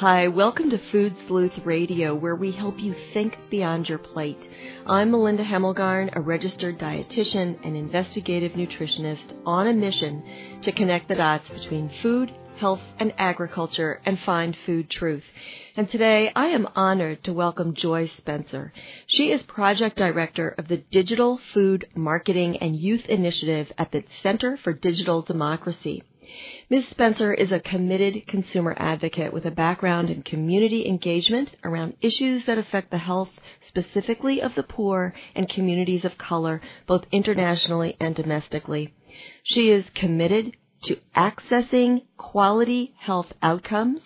Hi, welcome to Food Sleuth Radio, where we help you think beyond your plate. I'm Melinda Hemmelgarn, a registered dietitian and investigative nutritionist on a mission to connect the dots between food, health, and agriculture and find food truth. And today I am honored to welcome Joy Spencer. She is project director of the Digital Food Marketing and Youth Initiative at the Center for Digital Democracy. Ms. Spencer is a committed consumer advocate with a background in community engagement around issues that affect the health specifically of the poor and communities of color, both internationally and domestically. She is committed to accessing quality health outcomes.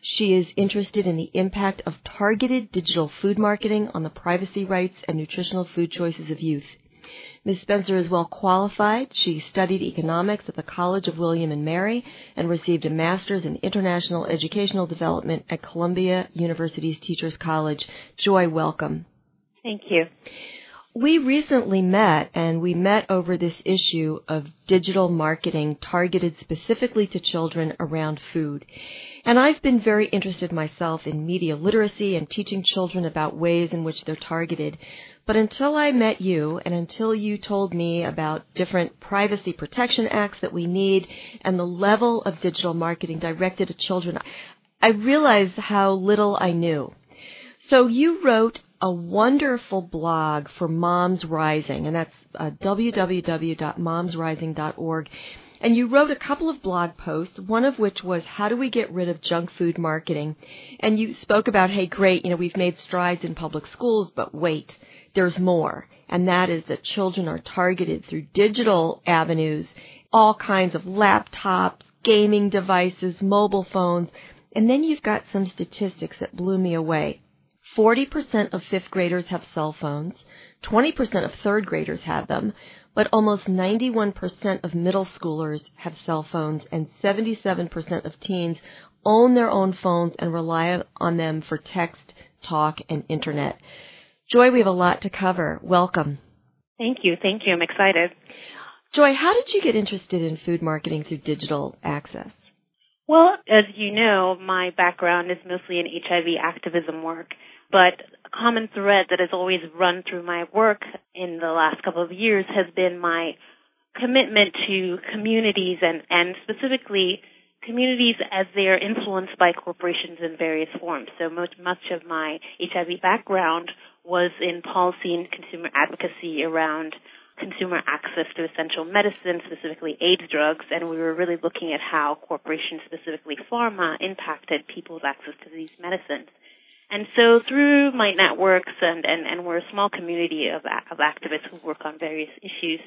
She is interested in the impact of targeted digital food marketing on the privacy rights and nutritional food choices of youth. Ms. Spencer is well qualified. She studied economics at the College of William and Mary and received a master's in international educational development at Columbia University's Teachers College. Joy, welcome. Thank you. We recently met and we met over this issue of digital marketing targeted specifically to children around food. And I've been very interested myself in media literacy and teaching children about ways in which they're targeted. But until I met you and until you told me about different privacy protection acts that we need and the level of digital marketing directed at children, I realized how little I knew. So you wrote a wonderful blog for Moms Rising, and that's uh, www.momsrising.org. And you wrote a couple of blog posts, one of which was how do we get rid of junk food marketing? And you spoke about, hey, great, you know, we've made strides in public schools, but wait, there's more. And that is that children are targeted through digital avenues, all kinds of laptops, gaming devices, mobile phones. And then you've got some statistics that blew me away. 40% of fifth graders have cell phones, 20% of third graders have them, but almost 91% of middle schoolers have cell phones, and 77% of teens own their own phones and rely on them for text, talk, and internet. Joy, we have a lot to cover. Welcome. Thank you. Thank you. I'm excited. Joy, how did you get interested in food marketing through digital access? Well, as you know, my background is mostly in HIV activism work, but a common thread that has always run through my work in the last couple of years has been my commitment to communities and, and specifically communities as they are influenced by corporations in various forms. So much, much of my HIV background was in policy and consumer advocacy around consumer access to essential medicine, specifically AIDS drugs, and we were really looking at how corporations, specifically pharma, impacted people's access to these medicines. And so through my networks, and, and, and we're a small community of, of activists who work on various issues,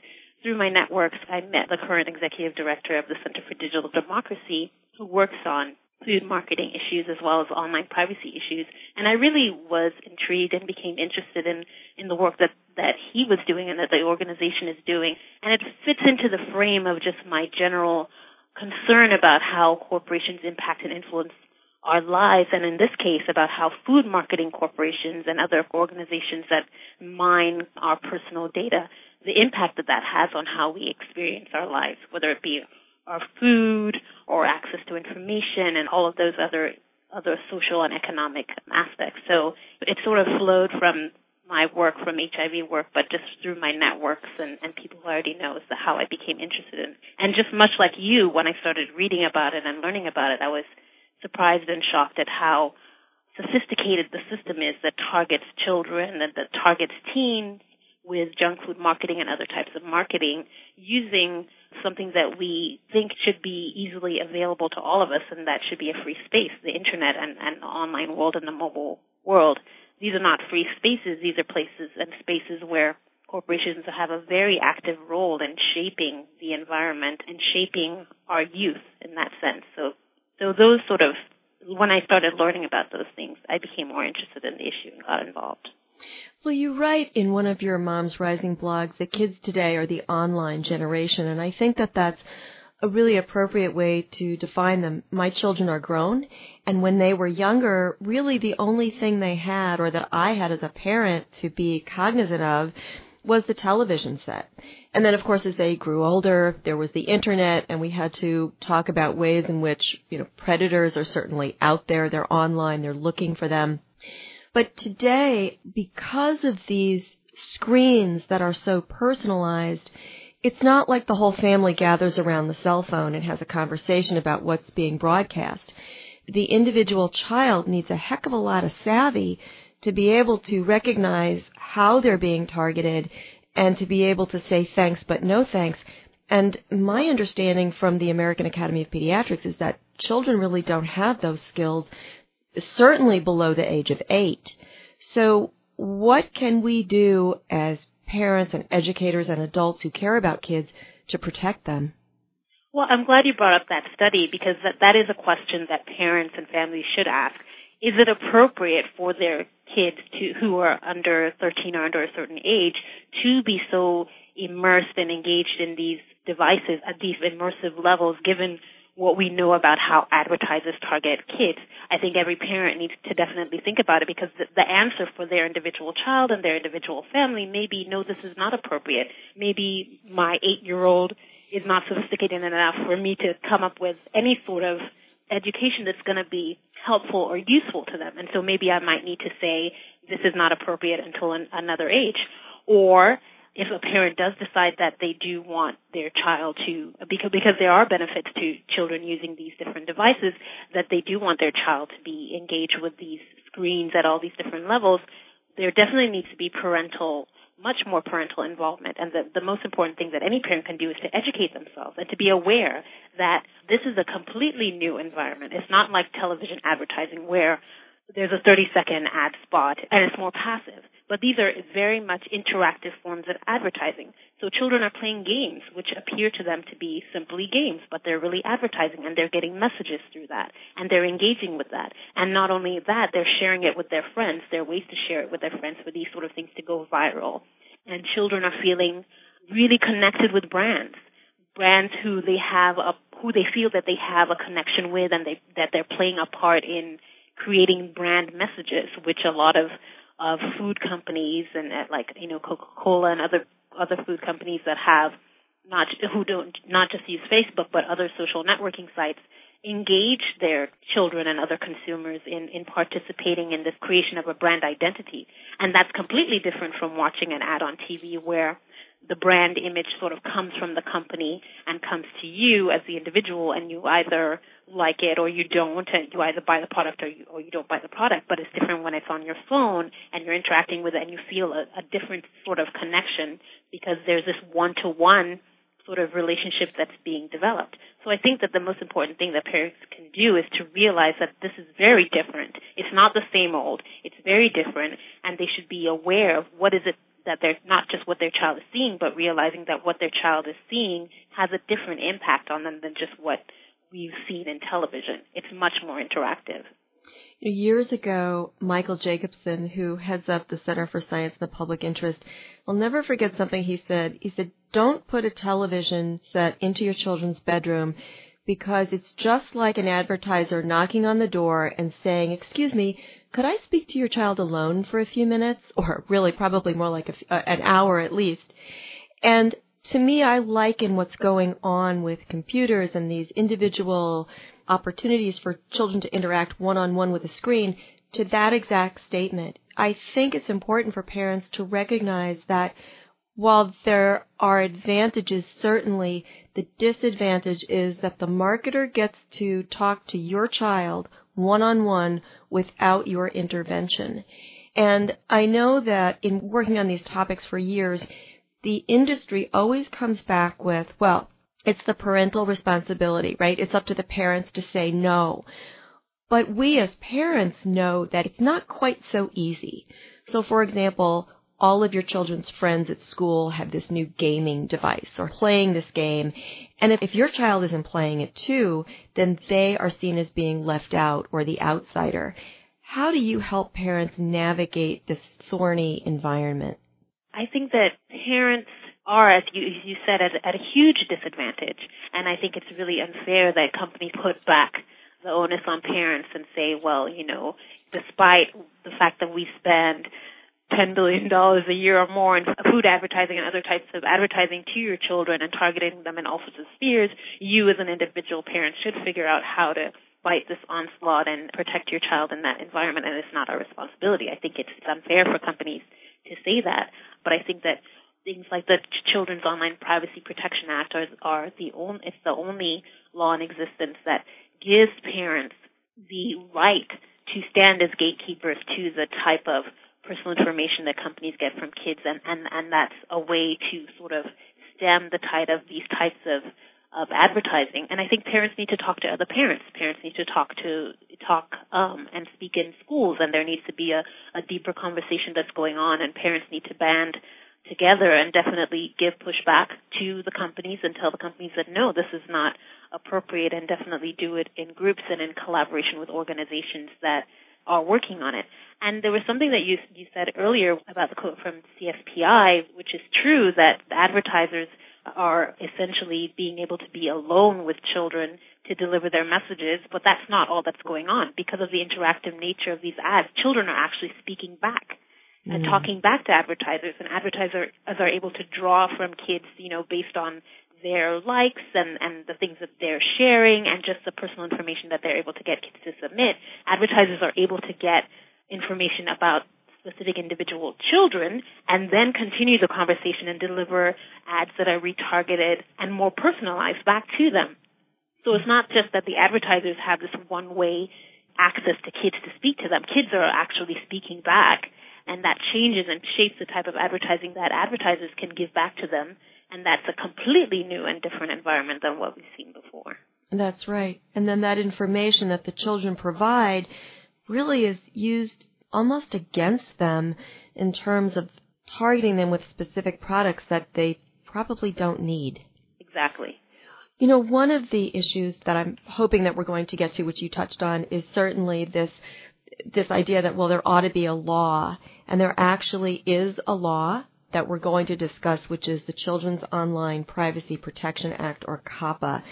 through my networks, I met the current executive director of the Center for Digital Democracy, who works on food marketing issues as well as online privacy issues. And I really was intrigued and became interested in, in the work that, that he was doing and that the organization is doing. And it fits into the frame of just my general concern about how corporations impact and influence our lives, and in this case, about how food marketing corporations and other organizations that mine our personal data, the impact that that has on how we experience our lives, whether it be our food or access to information and all of those other other social and economic aspects. So it sort of flowed from my work from HIV work, but just through my networks and, and people who I already know is how I became interested in. And just much like you, when I started reading about it and learning about it, I was surprised and shocked at how sophisticated the system is that targets children and that targets teens with junk food marketing and other types of marketing using something that we think should be easily available to all of us and that should be a free space, the internet and, and the online world and the mobile world. These are not free spaces, these are places and spaces where corporations have a very active role in shaping the environment and shaping our youth in that sense. So, so those sort of, when I started learning about those things, I became more interested in the issue and got involved. Well, you write in one of your Mom's Rising blogs that kids today are the online generation, and I think that that's a really appropriate way to define them. My children are grown, and when they were younger, really the only thing they had, or that I had as a parent to be cognizant of, was the television set. And then, of course, as they grew older, there was the internet, and we had to talk about ways in which, you know, predators are certainly out there. They're online. They're looking for them. But today, because of these screens that are so personalized, it's not like the whole family gathers around the cell phone and has a conversation about what's being broadcast. The individual child needs a heck of a lot of savvy to be able to recognize how they're being targeted and to be able to say thanks but no thanks. And my understanding from the American Academy of Pediatrics is that children really don't have those skills certainly below the age of eight. So what can we do as parents and educators and adults who care about kids to protect them? Well, I'm glad you brought up that study because that, that is a question that parents and families should ask. Is it appropriate for their kids to, who are under 13 or under a certain age to be so immersed and engaged in these devices at these immersive levels given what we know about how advertisers target kids. I think every parent needs to definitely think about it because the, answer for their individual child and their individual family may be, no, this is not appropriate. Maybe my eight-year-old is not sophisticated enough for me to come up with any sort of education that's going to be helpful or useful to them. And so maybe I might need to say, this is not appropriate until an, another age. Or if a parent does decide that they do want their child to, because, because there are benefits to children using these different devices, that they do want their child to be engaged with these screens at all these different levels, there definitely needs to be parental, much more parental involvement. And the, the most important thing that any parent can do is to educate themselves and to be aware that this is a completely new environment. It's not like television advertising where there's a 30 second ad spot and it's more passive. But these are very much interactive forms of advertising. So children are playing games which appear to them to be simply games, but they're really advertising and they're getting messages through that and they're engaging with that. And not only that, they're sharing it with their friends. There are ways to share it with their friends for these sort of things to go viral. And children are feeling really connected with brands. Brands who they have a, who they feel that they have a connection with and they, that they're playing a part in creating brand messages, which a lot of of food companies and uh, like you know Coca-Cola and other other food companies that have not who don't not just use Facebook but other social networking sites engage their children and other consumers in in participating in this creation of a brand identity. And that's completely different from watching an ad on TV where the brand image sort of comes from the company and comes to you as the individual and you either like it or you don't and you either buy the product or you, or you don't buy the product but it's different when it's on your phone and you're interacting with it and you feel a, a different sort of connection because there's this one to one sort of relationship that's being developed. So I think that the most important thing that parents can do is to realize that this is very different. It's not the same old. It's very different and they should be aware of what is it that they're not just what their child is seeing, but realizing that what their child is seeing has a different impact on them than just what we've seen in television. It's much more interactive. Years ago, Michael Jacobson, who heads up the Center for Science and the Public Interest, I'll never forget something he said. He said, don't put a television set into your children's bedroom because it's just like an advertiser knocking on the door and saying, excuse me, could I speak to your child alone for a few minutes? Or really probably more like a, an hour at least. And to me, I liken what's going on with computers and these individual opportunities for children to interact one on one with a screen to that exact statement. I think it's important for parents to recognize that while there are advantages, certainly the disadvantage is that the marketer gets to talk to your child one on one without your intervention. And I know that in working on these topics for years, the industry always comes back with, well, it's the parental responsibility, right? It's up to the parents to say no. But we as parents know that it's not quite so easy. So for example, all of your children's friends at school have this new gaming device or playing this game. And if, if your child isn't playing it too, then they are seen as being left out or the outsider. How do you help parents navigate this thorny environment? I think that parents are, as you, you said, at, at a huge disadvantage. And I think it's really unfair that companies put back the onus on parents and say, well, you know, despite the fact that we spend $10 billion a year or more in food advertising and other types of advertising to your children and targeting them in all sorts of spheres, you as an individual parent should figure out how to fight this onslaught and protect your child in that environment and it's not our responsibility. I think it's unfair for companies to say that, but I think that things like the Children's Online Privacy Protection Act are, are the only, it's the only law in existence that gives parents the right to stand as gatekeepers to the type of personal information that companies get from kids, and, and, and that's a way to sort of stem the tide of these types of of advertising. And I think parents need to talk to other parents. Parents need to talk to talk um, and speak in schools, and there needs to be a, a deeper conversation that's going on. And parents need to band together and definitely give pushback to the companies and tell the companies that no, this is not appropriate, and definitely do it in groups and in collaboration with organizations that are working on it. And there was something that you you said earlier about the quote from CSPI, which is true that advertisers are essentially being able to be alone with children to deliver their messages, but that's not all that's going on. Because of the interactive nature of these ads, children are actually speaking back and mm-hmm. talking back to advertisers, and advertisers are able to draw from kids, you know, based on their likes and, and the things that they're sharing and just the personal information that they're able to get kids to submit, advertisers are able to get information about specific individual children and then continue the conversation and deliver ads that are retargeted and more personalized back to them. So it's not just that the advertisers have this one way access to kids to speak to them. Kids are actually speaking back and that changes and shapes the type of advertising that advertisers can give back to them and that's a completely new and different environment than what we've seen before. That's right. And then that information that the children provide really is used almost against them in terms of targeting them with specific products that they probably don't need. Exactly. You know, one of the issues that I'm hoping that we're going to get to, which you touched on, is certainly this this idea that well, there ought to be a law, and there actually is a law that we're going to discuss, which is the Children's Online Privacy Protection Act, or COPPA.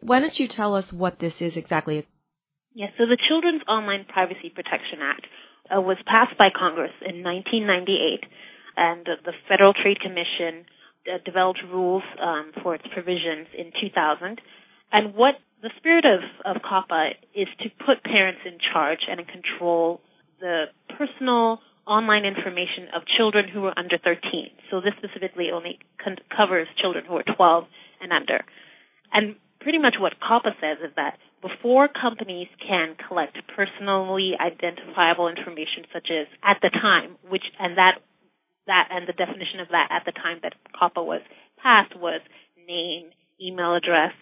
Why don't you tell us what this is exactly? Yes, so the Children's Online Privacy Protection Act uh, was passed by Congress in 1998, and the Federal Trade Commission uh, developed rules um, for its provisions in 2000. And what the spirit of, of COPPA is to put parents in charge and in control the personal online information of children who are under 13. So this specifically only con- covers children who are 12 and under. And pretty much what COPPA says is that before companies can collect personally identifiable information such as at the time, which and that that and the definition of that at the time that COPPA was passed was name, email address,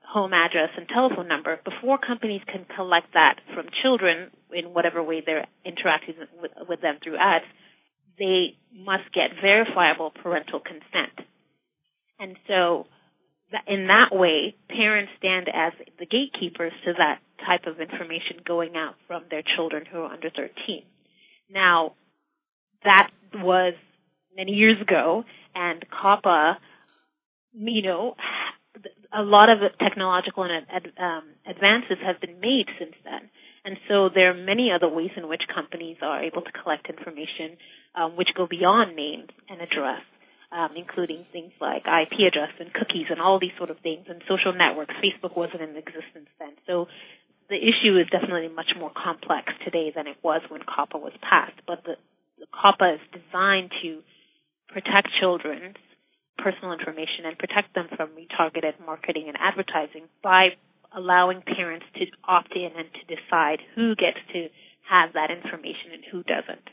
home address, and telephone number. Before companies can collect that from children in whatever way they're interacting with, with them through ads, they must get verifiable parental consent. And so in that way, parents stand as the gatekeepers to that type of information going out from their children who are under 13. Now, that was many years ago, and COPPA, you know, a lot of technological and um, advances have been made since then. And so there are many other ways in which companies are able to collect information um, which go beyond names and address um, including things like IP address and cookies and all these sort of things and social networks. Facebook wasn't in existence then. So the issue is definitely much more complex today than it was when COPPA was passed. But the, the COPPA is designed to protect children's personal information and protect them from retargeted marketing and advertising by allowing parents to opt in and to decide who gets to have that information and who doesn't.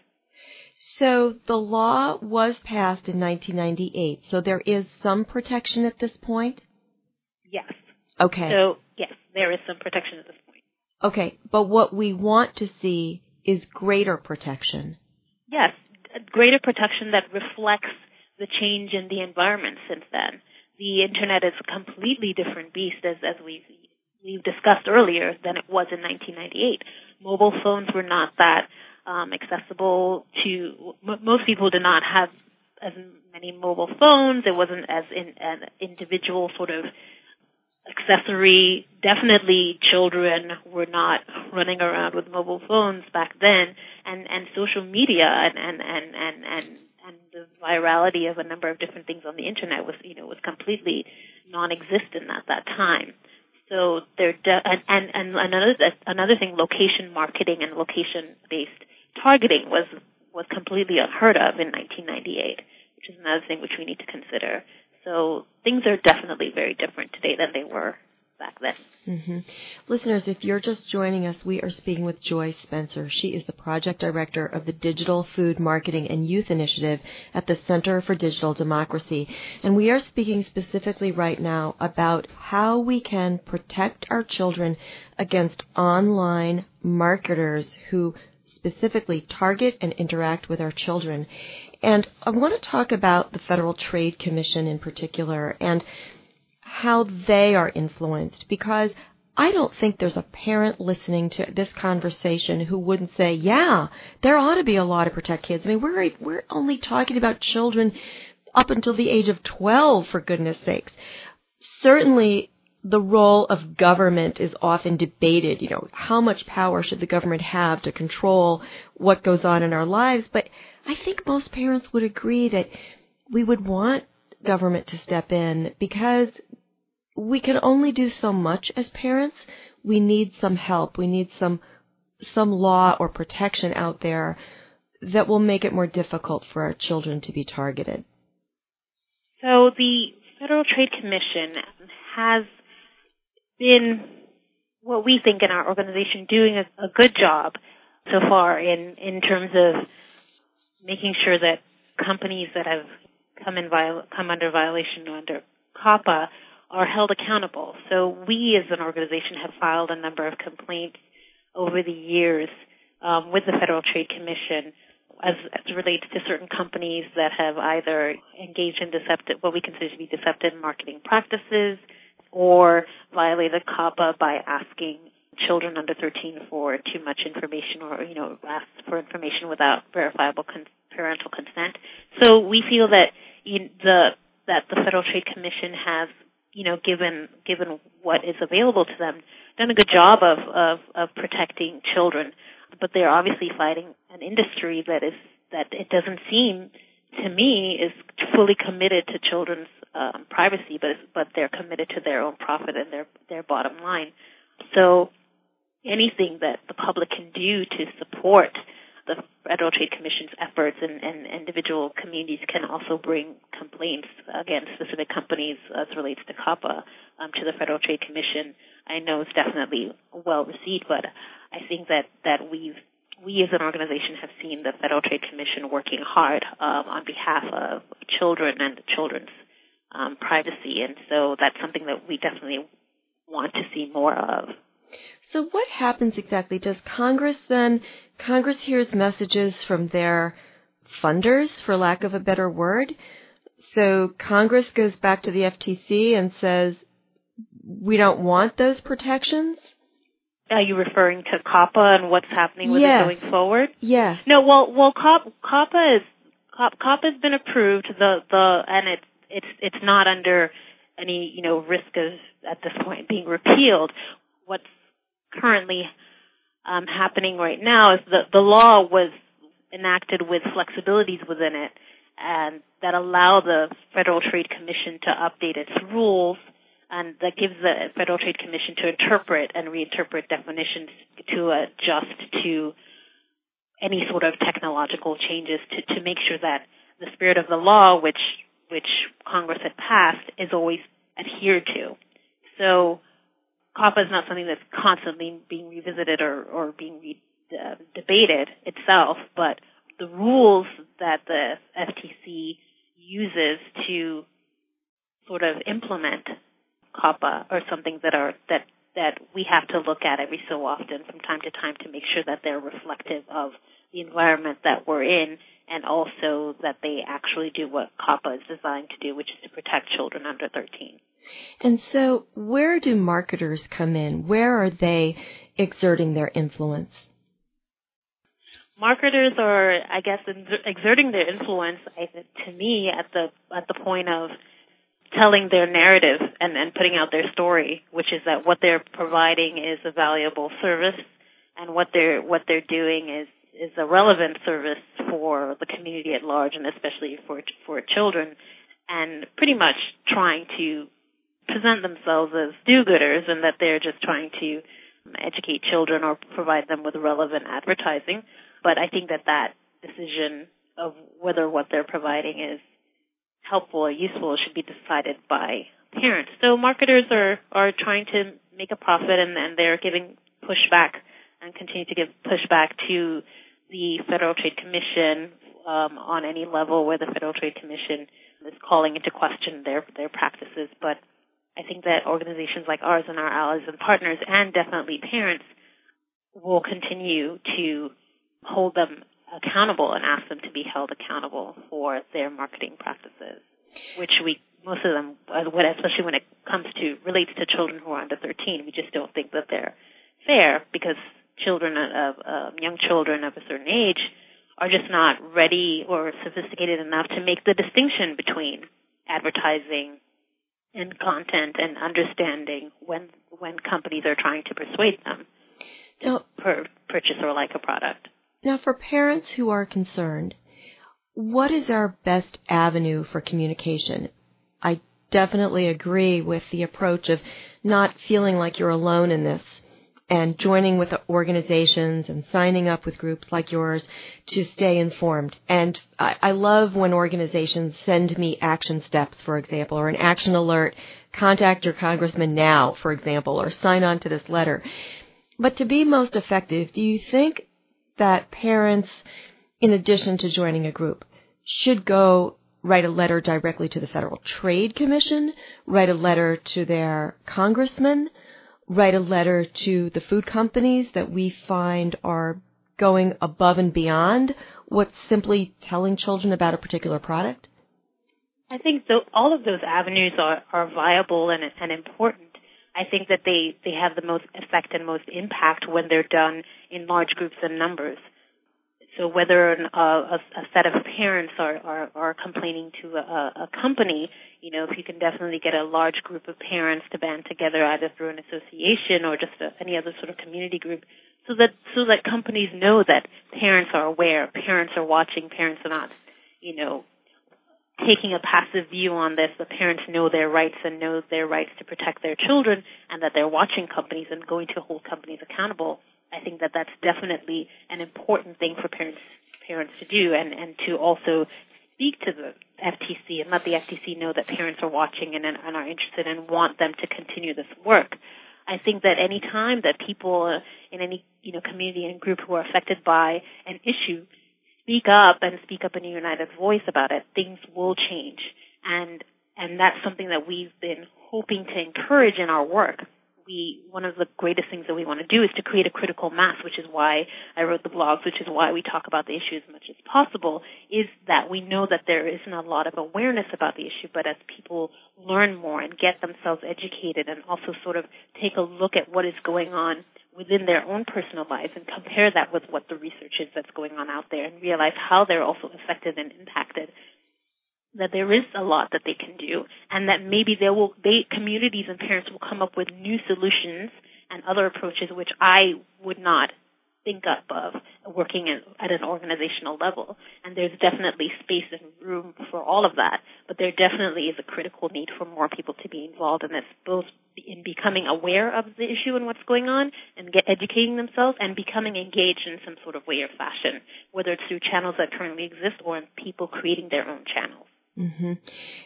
So the law was passed in 1998. So there is some protection at this point? Yes. Okay. So, yes, there is some protection at this point. Okay, but what we want to see is greater protection. Yes, greater protection that reflects the change in the environment since then. The internet is a completely different beast as, as we've, we've discussed earlier than it was in 1998. mobile phones were not that um, accessible to m- most people. Did not have as many mobile phones. It wasn't as in an individual sort of accessory. Definitely, children were not running around with mobile phones back then, and and social media and and and and and, and the virality of a number of different things on the internet was you know was completely non-existent at that time. So there, de- and, and and another another thing, location marketing and location based targeting was was completely unheard of in 1998, which is another thing which we need to consider. So things are definitely very different today than they were back then. Mm-hmm. Listeners, if you're just joining us, we are speaking with Joy Spencer. She is the project director of the Digital Food Marketing and Youth Initiative at the Center for Digital Democracy. And we are speaking specifically right now about how we can protect our children against online marketers who specifically target and interact with our children. And I want to talk about the Federal Trade Commission in particular and how they are influenced because I don't think there's a parent listening to this conversation who wouldn't say, "Yeah, there ought to be a law to protect kids." I mean, we're we're only talking about children up until the age of 12 for goodness sakes. Certainly the role of government is often debated. You know, how much power should the government have to control what goes on in our lives? But I think most parents would agree that we would want government to step in because we can only do so much as parents. We need some help. We need some some law or protection out there that will make it more difficult for our children to be targeted. So the Federal Trade Commission has been what we think in our organization doing a, a good job so far in in terms of making sure that companies that have come in viol- come under violation under COPPA are held accountable. So we as an organization have filed a number of complaints over the years um, with the Federal Trade Commission as, as relates to certain companies that have either engaged in deceptive, what we consider to be deceptive marketing practices, or violated COPPA by asking children under 13 for too much information or, you know, asked for information without verifiable con- parental consent. So we feel that you, the, that the Federal Trade Commission has, you know, given, given what is available to them, done a good job of, of, of protecting children. But they're obviously fighting an industry that is, that it doesn't seem to me is fully committed to children's um, privacy, but but they're committed to their own profit and their their bottom line. So anything that the public can do to support the Federal Trade Commission's efforts and, and individual communities can also bring complaints against specific companies as relates to COPPA um, to the Federal Trade Commission. I know it's definitely well received, but I think that, that we've we as an organization have seen the Federal Trade Commission working hard um, on behalf of children and children's um, privacy, and so that's something that we definitely want to see more of. So what happens exactly? Does Congress then Congress hears messages from their funders, for lack of a better word? So Congress goes back to the FTC and says, we don't want those protections? Are you referring to COPPA and what's happening with yes. it going forward? Yes. No, well, well, COPPA is COPPA has been approved. The the and it's it's it's not under any you know risk of at this point being repealed. What's currently um, happening right now is that the law was enacted with flexibilities within it, and that allow the Federal Trade Commission to update its rules, and that gives the Federal Trade Commission to interpret and reinterpret definitions to adjust to any sort of technological changes to, to make sure that the spirit of the law, which which Congress had passed, is always adhered to. So COPPA is not something that's constantly being revisited or, or being re, uh, debated itself, but the rules that the FTC uses to sort of implement COPPA are something that are that that we have to look at every so often from time to time to make sure that they're reflective of the environment that we're in and also that they actually do what COPPA is designed to do, which is to protect children under 13. And so, where do marketers come in? Where are they exerting their influence? marketers are, I guess, exerting their influence I think to me at the at the point of telling their narrative and, putting out their story, which is that what they're providing is a valuable service, and what they're what they're doing is is a relevant service for the community at large, and especially for for children, and pretty much trying to present themselves as do-gooders, and that they're just trying to educate children or provide them with relevant advertising. But I think that that decision of whether what they're providing is helpful or useful should be decided by parents. So marketers are, are trying to make a profit and, and they're giving pushback and continue to give pushback to the Federal Trade Commission um, on any level where the Federal Trade Commission is calling into question their their practices. But I think that organizations like ours and our allies and partners, and definitely parents, will continue to hold them accountable and ask them to be held accountable for their marketing practices, which we most of them, uh, especially when it comes to relates to children who are under 13, we just don't think that they're fair because children of uh, young children of a certain age are just not ready or sophisticated enough to make the distinction between advertising and content and understanding when when companies are trying to persuade them to per, purchase or like a product. Now, for parents who are concerned, what is our best avenue for communication? I definitely agree with the approach of not feeling like you're alone in this and joining with organizations and signing up with groups like yours to stay informed. And I, I, love when organizations send me action steps, for example, or an action alert, contact your congressman now, for example, or sign on to this letter. But to be most effective, do you think that parents, in addition to joining a group, should go write a letter directly to the Federal Trade Commission, write a letter to their congressman, write a letter to the food companies that we find are going above and beyond what's simply telling children about a particular product? I think th- all of those avenues are, are viable and, and important. I think that they, they have the most effect and most impact when they're done in large groups and numbers. So whether an, a, a, set of parents are, are, are complaining to a, a, company, you know, if you can definitely get a large group of parents to band together either through an association or just a, any other sort of community group, so that so that companies know that parents are aware, parents are watching, parents are not, you know, taking a passive view on this. The parents know their rights and know their rights to protect their children, and that they're watching companies and going to hold companies accountable I think that that's definitely an important thing for parents parents to do, and and to also speak to the FTC and let the FTC know that parents are watching and, and are interested and want them to continue this work. I think that any time that people in any you know community and group who are affected by an issue speak up and speak up in a united voice about it, things will change. And and that's something that we've been hoping to encourage in our work we one of the greatest things that we want to do is to create a critical mass, which is why I wrote the blogs, which is why we talk about the issue as much as possible, is that we know that there isn't a lot of awareness about the issue, but as people learn more and get themselves educated and also sort of take a look at what is going on within their own personal lives and compare that with what the research is that's going on out there and realize how they're also affected and impacted that there is a lot that they can do and that maybe there will they communities and parents will come up with new solutions and other approaches which I would not think up of working at, at an organizational level. And there's definitely space and room for all of that, but there definitely is a critical need for more people to be involved in this, both becoming aware of the issue and what's going on and get educating themselves and becoming engaged in some sort of way or fashion, whether it's through channels that currently exist or in people creating their own channels. Mm-hmm.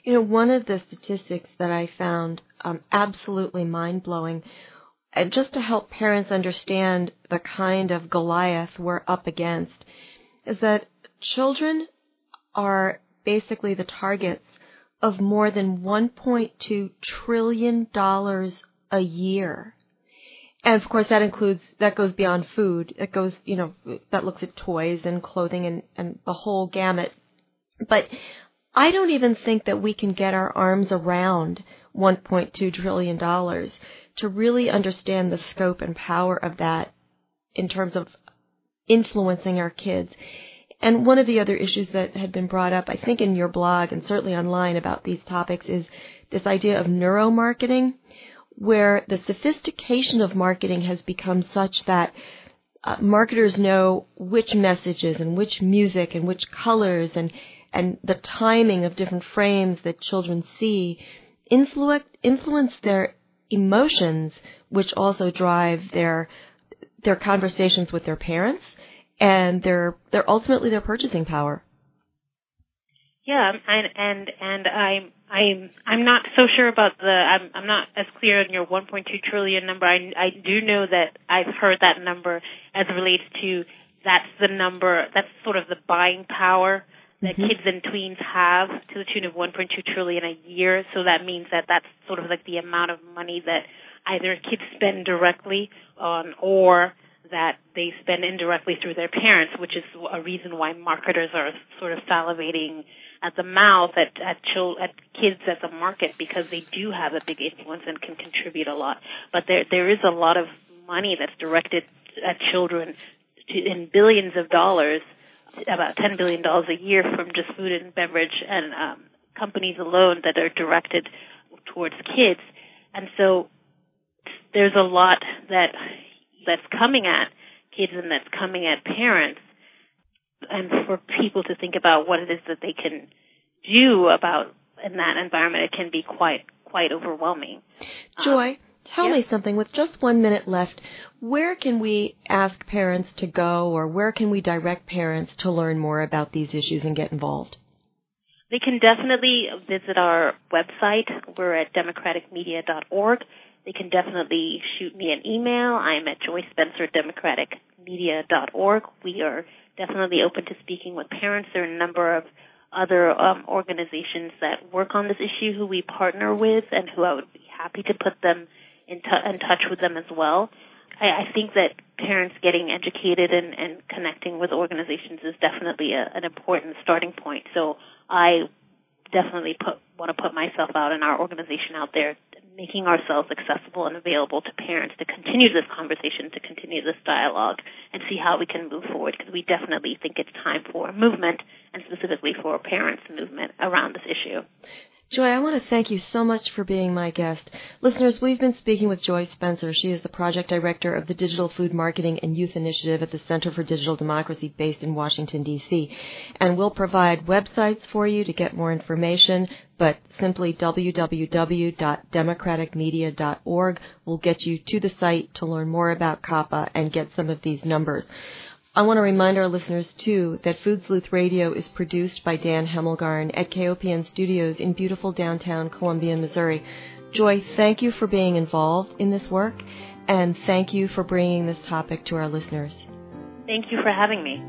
You know, one of the statistics that I found um, absolutely mind blowing, and just to help parents understand the kind of Goliath we're up against, is that children are basically the targets of more than $1.2 trillion a year. And of course that includes, that goes beyond food. That goes, you know, that looks at toys and clothing and, and the whole gamut. But I don't even think that we can get our arms around $1.2 trillion to really understand the scope and power of that in terms of influencing our kids. And one of the other issues that had been brought up, I think, in your blog and certainly online about these topics is this idea of neuromarketing, where the sophistication of marketing has become such that uh, marketers know which messages and which music and which colors and and the timing of different frames that children see influence influence their emotions, which also drive their their conversations with their parents and their their ultimately their purchasing power. Yeah, and and and I'm I'm I'm not so sure about the I'm I'm not as clear on your 1.2 trillion number. I I do know that I've heard that number as it relates to that's the number that's sort of the buying power that mm-hmm. kids and tweens have to the tune of 1.2 trillion a year. So that means that that's sort of like the amount of money that either kids spend directly on or that they spend indirectly through their parents, which is a reason why marketers are sort of salivating at the mouth at at, chil- at kids at the market because they do have a big influence and can contribute a lot. But there there is a lot of money that's directed at children to, in billions of dollars, about ten billion dollars a year from just food and beverage and um, companies alone that are directed towards kids. And so there's a lot that that's coming at kids and that's coming at parents and for people to think about what it is that they can do about in that environment, it can be quite quite overwhelming. Joy, um, tell me something. With just one minute left, where can we ask parents to go, or where can we direct parents to learn more about these issues and get involved? They can definitely visit our website. We're at democraticmedia.org. They can definitely shoot me an email. I'm at Joy Spencer, democraticmedia.org. We are definitely open to speaking with parents. There are a number of other um, organizations that work on this issue who we partner with and who I would be happy to put them in, t- in touch with them as well. I, I think that parents getting educated and, and connecting with organizations is definitely a, an important starting point. So I definitely put, want to put myself out and our organization out there making ourselves accessible and available to parents to continue this conversation, to continue this dialogue, and see how we can move forward because we definitely think it's time for movement. and specifically for parents' movement around this issue. Joy, I want to thank you so much for being my guest. Listeners, we've been speaking with Joy Spencer. She is the project director of the Digital Food Marketing and Youth Initiative at the Center for Digital Democracy based in Washington, D.C. And we'll provide websites for you to get more information, but simply www.democraticmedia.org will get you to the site to learn more about COPPA and get some of these numbers. I want to remind our listeners, too, that Food Sleuth Radio is produced by Dan Hemmelgarn at KOPN Studios in beautiful downtown Columbia, Missouri. Joy, thank you for being involved in this work, and thank you for bringing this topic to our listeners. Thank you for having me.